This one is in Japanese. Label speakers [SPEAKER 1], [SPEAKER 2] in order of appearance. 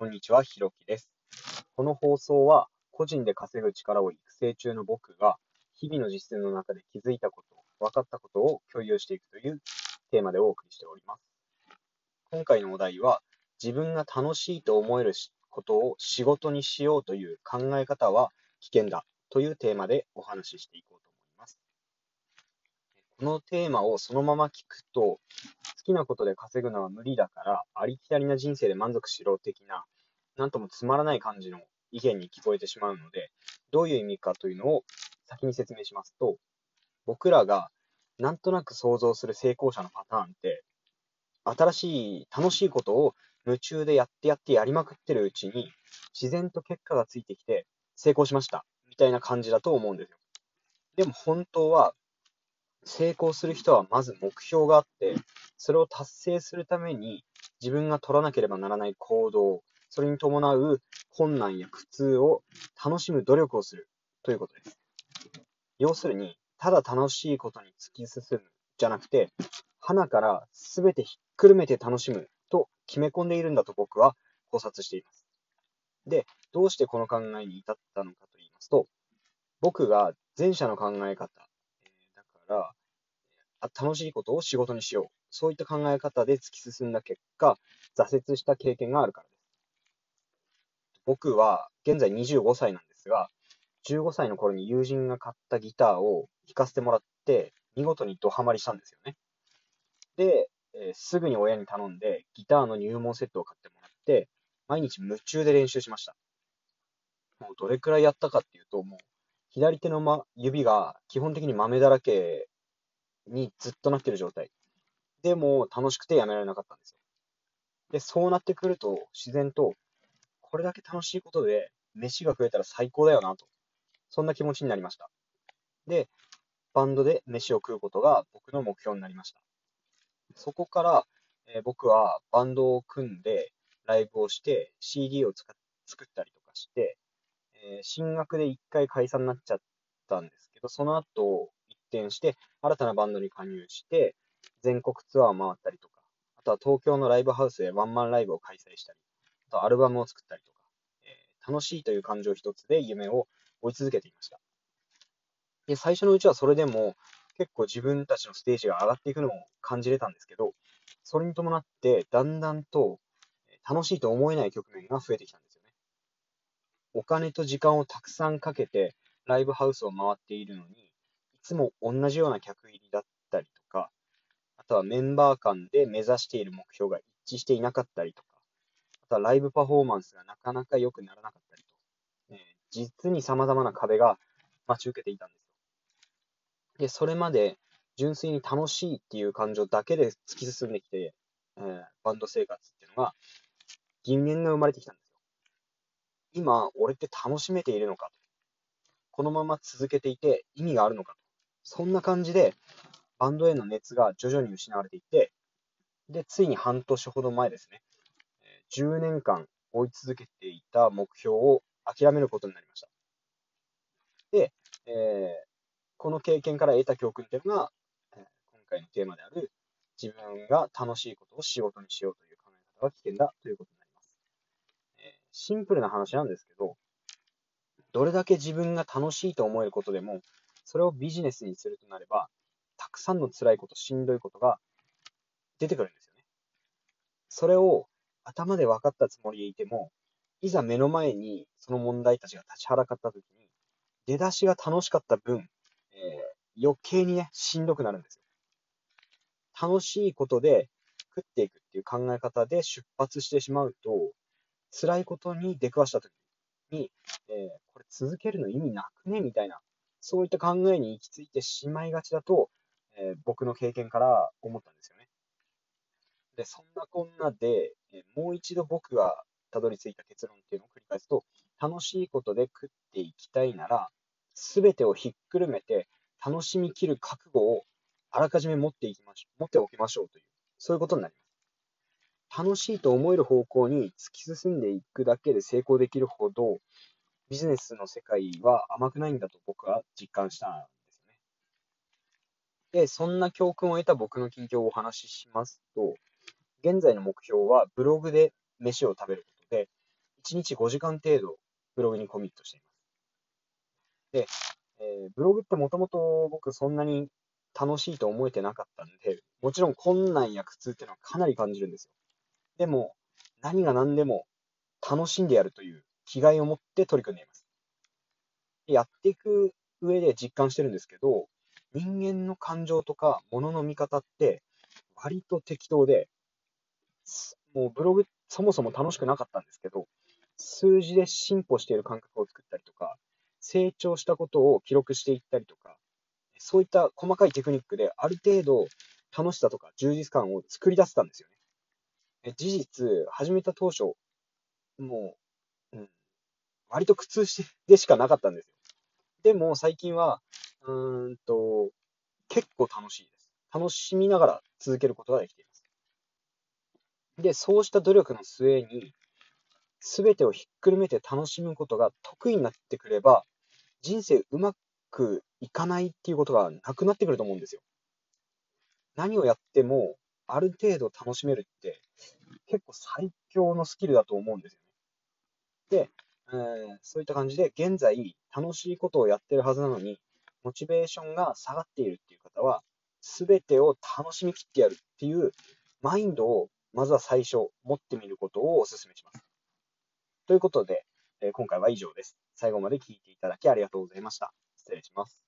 [SPEAKER 1] こんにちは、ひろきです。この放送は、個人で稼ぐ力を育成中の僕が、日々の実践の中で気づいたこと、分かったことを共有していくというテーマでお送りしております。今回のお題は、自分が楽しいと思えることを仕事にしようという考え方は危険だというテーマでお話ししていこうと思います。このテーマをそのまま聞くと、きなことで稼ぐのは無理だから、ありきたりな人生で満足しろ的な、なんともつまらない感じの意見に聞こえてしまうので、どういう意味かというのを先に説明しますと、僕らがなんとなく想像する成功者のパターンって、新しい楽しいことを夢中でやってやってやりまくってるうちに、自然と結果がついてきて成功しましたみたいな感じだと思うんですよ。でも本当は、成功する人はまず目標があって、それを達成するために自分が取らなければならない行動、それに伴う困難や苦痛を楽しむ努力をするということです。要するに、ただ楽しいことに突き進むじゃなくて、花から全てひっくるめて楽しむと決め込んでいるんだと僕は考察しています。で、どうしてこの考えに至ったのかと言いますと、僕が前者の考え方、えだから、楽しいことを仕事にしよう。そういった考え方で突き進んだ結果、挫折した経験があるからです。僕は現在25歳なんですが、15歳の頃に友人が買ったギターを弾かせてもらって、見事にドハマりしたんですよね。で、えーすぐに親に頼んで、ギターの入門セットを買ってもらって、毎日夢中で練習しました。もうどれくらいやったかっていうと、もう左手の、ま、指が基本的に豆だらけにずっとなってる状態。でも楽しくてやめられなかったんですよ。で、そうなってくると自然と、これだけ楽しいことで飯が食えたら最高だよなと。そんな気持ちになりました。で、バンドで飯を食うことが僕の目標になりました。そこから、えー僕はバンドを組んでライブをして CD を作ったりとかして、えー進学で一回解散になっちゃったんですけど、その後一転して新たなバンドに加入して全国ツアーを回ったりとか、あとは東京のライブハウスでワンマンライブを開催したり、あとアルバムを作ったりとか、えー楽しいという感情一つで夢を追い続けていました。で、最初のうちはそれでも結構自分たちのステージが上がっていくのを感じれたんですけど、それに伴ってだんだんと楽しいと思えない局面が増えてきたんですよね。お金と時間をたくさんかけてライブハウスを回っているのに、いつも同じような客入りだっ、はメンバー間で目指している目標が一致していなかったりとか、あとはライブパフォーマンスがなかなか良くならなかったりと、えー実に様々な壁が待ち受けていたんですよ。で、それまで純粋に楽しいっていう感情だけで突き進んできて、えーバンド生活っていうのが疑念が生まれてきたんですよ。今、俺って楽しめているのかと。このまま続けていて意味があるのかと。そんな感じで、バンドへの熱が徐々に失われていって、で、ついに半年ほど前ですね、10年間追い続けていた目標を諦めることになりました。で、えーこの経験から得た教訓というのが、え今回のテーマである、自分が楽しいことを仕事にしようという考え方が危険だということになります。えーシンプルな話なんですけど、どれだけ自分が楽しいと思えることでも、それをビジネスにするとなれば、たくさんの辛いこと、しんどいことが出てくるんですよね。それを頭で分かったつもりでいても、いざ目の前にその問題たちが立ちはだかったときに、出だしが楽しかった分、えー余計にね、しんどくなるんですよ。楽しいことで食っていくっていう考え方で出発してしまうと、辛いことに出くわしたときに、えーこれ続けるの意味なくね？みたいな、そういった考えに行き着いてしまいがちだと、えー僕の経験から思ったんですよね。で、そんなこんなで、えーもう一度僕がたどり着いた結論っていうのを繰り返すと、楽しいことで食っていきたいなら、すべてをひっくるめて楽しみきる覚悟をあらかじめ持っていきましょう、持っておきましょうという、そういうことになります。楽しいと思える方向に突き進んでいくだけで成功できるほど、ビジネスの世界は甘くないんだと僕は実感したんで。そんな教訓を得た僕の近況をお話ししますと、現在の目標はブログで飯を食べることで、1日5時間程度ブログにコミットしています。で、えー、ブログってもともと僕そんなに楽しいと思えてなかったんで、もちろん困難や苦痛っていうのはかなり感じるんですよ。でも、何が何でも楽しんでやるという気概を持って取り組んでいます。やっていく上で実感してるんですけど、人間の感情とか物の見方って割と適当で、もうブログそもそも楽しくなかったんですけど、数字で進歩している感覚を作ったりとか、成長したことを記録していったりとか、そういった細かいテクニックである程度楽しさとか充実感を作り出せたんですよね。事実、始めた当初、もう、うん、割と苦痛してでしかなかったんですよ。でも最近は、うんと、結構楽しいです。楽しみながら続けることができています。で、そうした努力の末に、すべてをひっくるめて楽しむことが得意になってくれば、人生うまくいかないっていうことがなくなってくると思うんですよ。何をやっても、ある程度楽しめるって、結構最強のスキルだと思うんですよね。で、えー、そういった感じで、現在、楽しいことをやってるはずなのに、モチベーションが下がっているっていう方は、すべてを楽しみきってやるっていうマインドを、まずは最初、持ってみることをお勧めします。ということで、今回は以上です。最後まで聞いていただきありがとうございました。失礼します。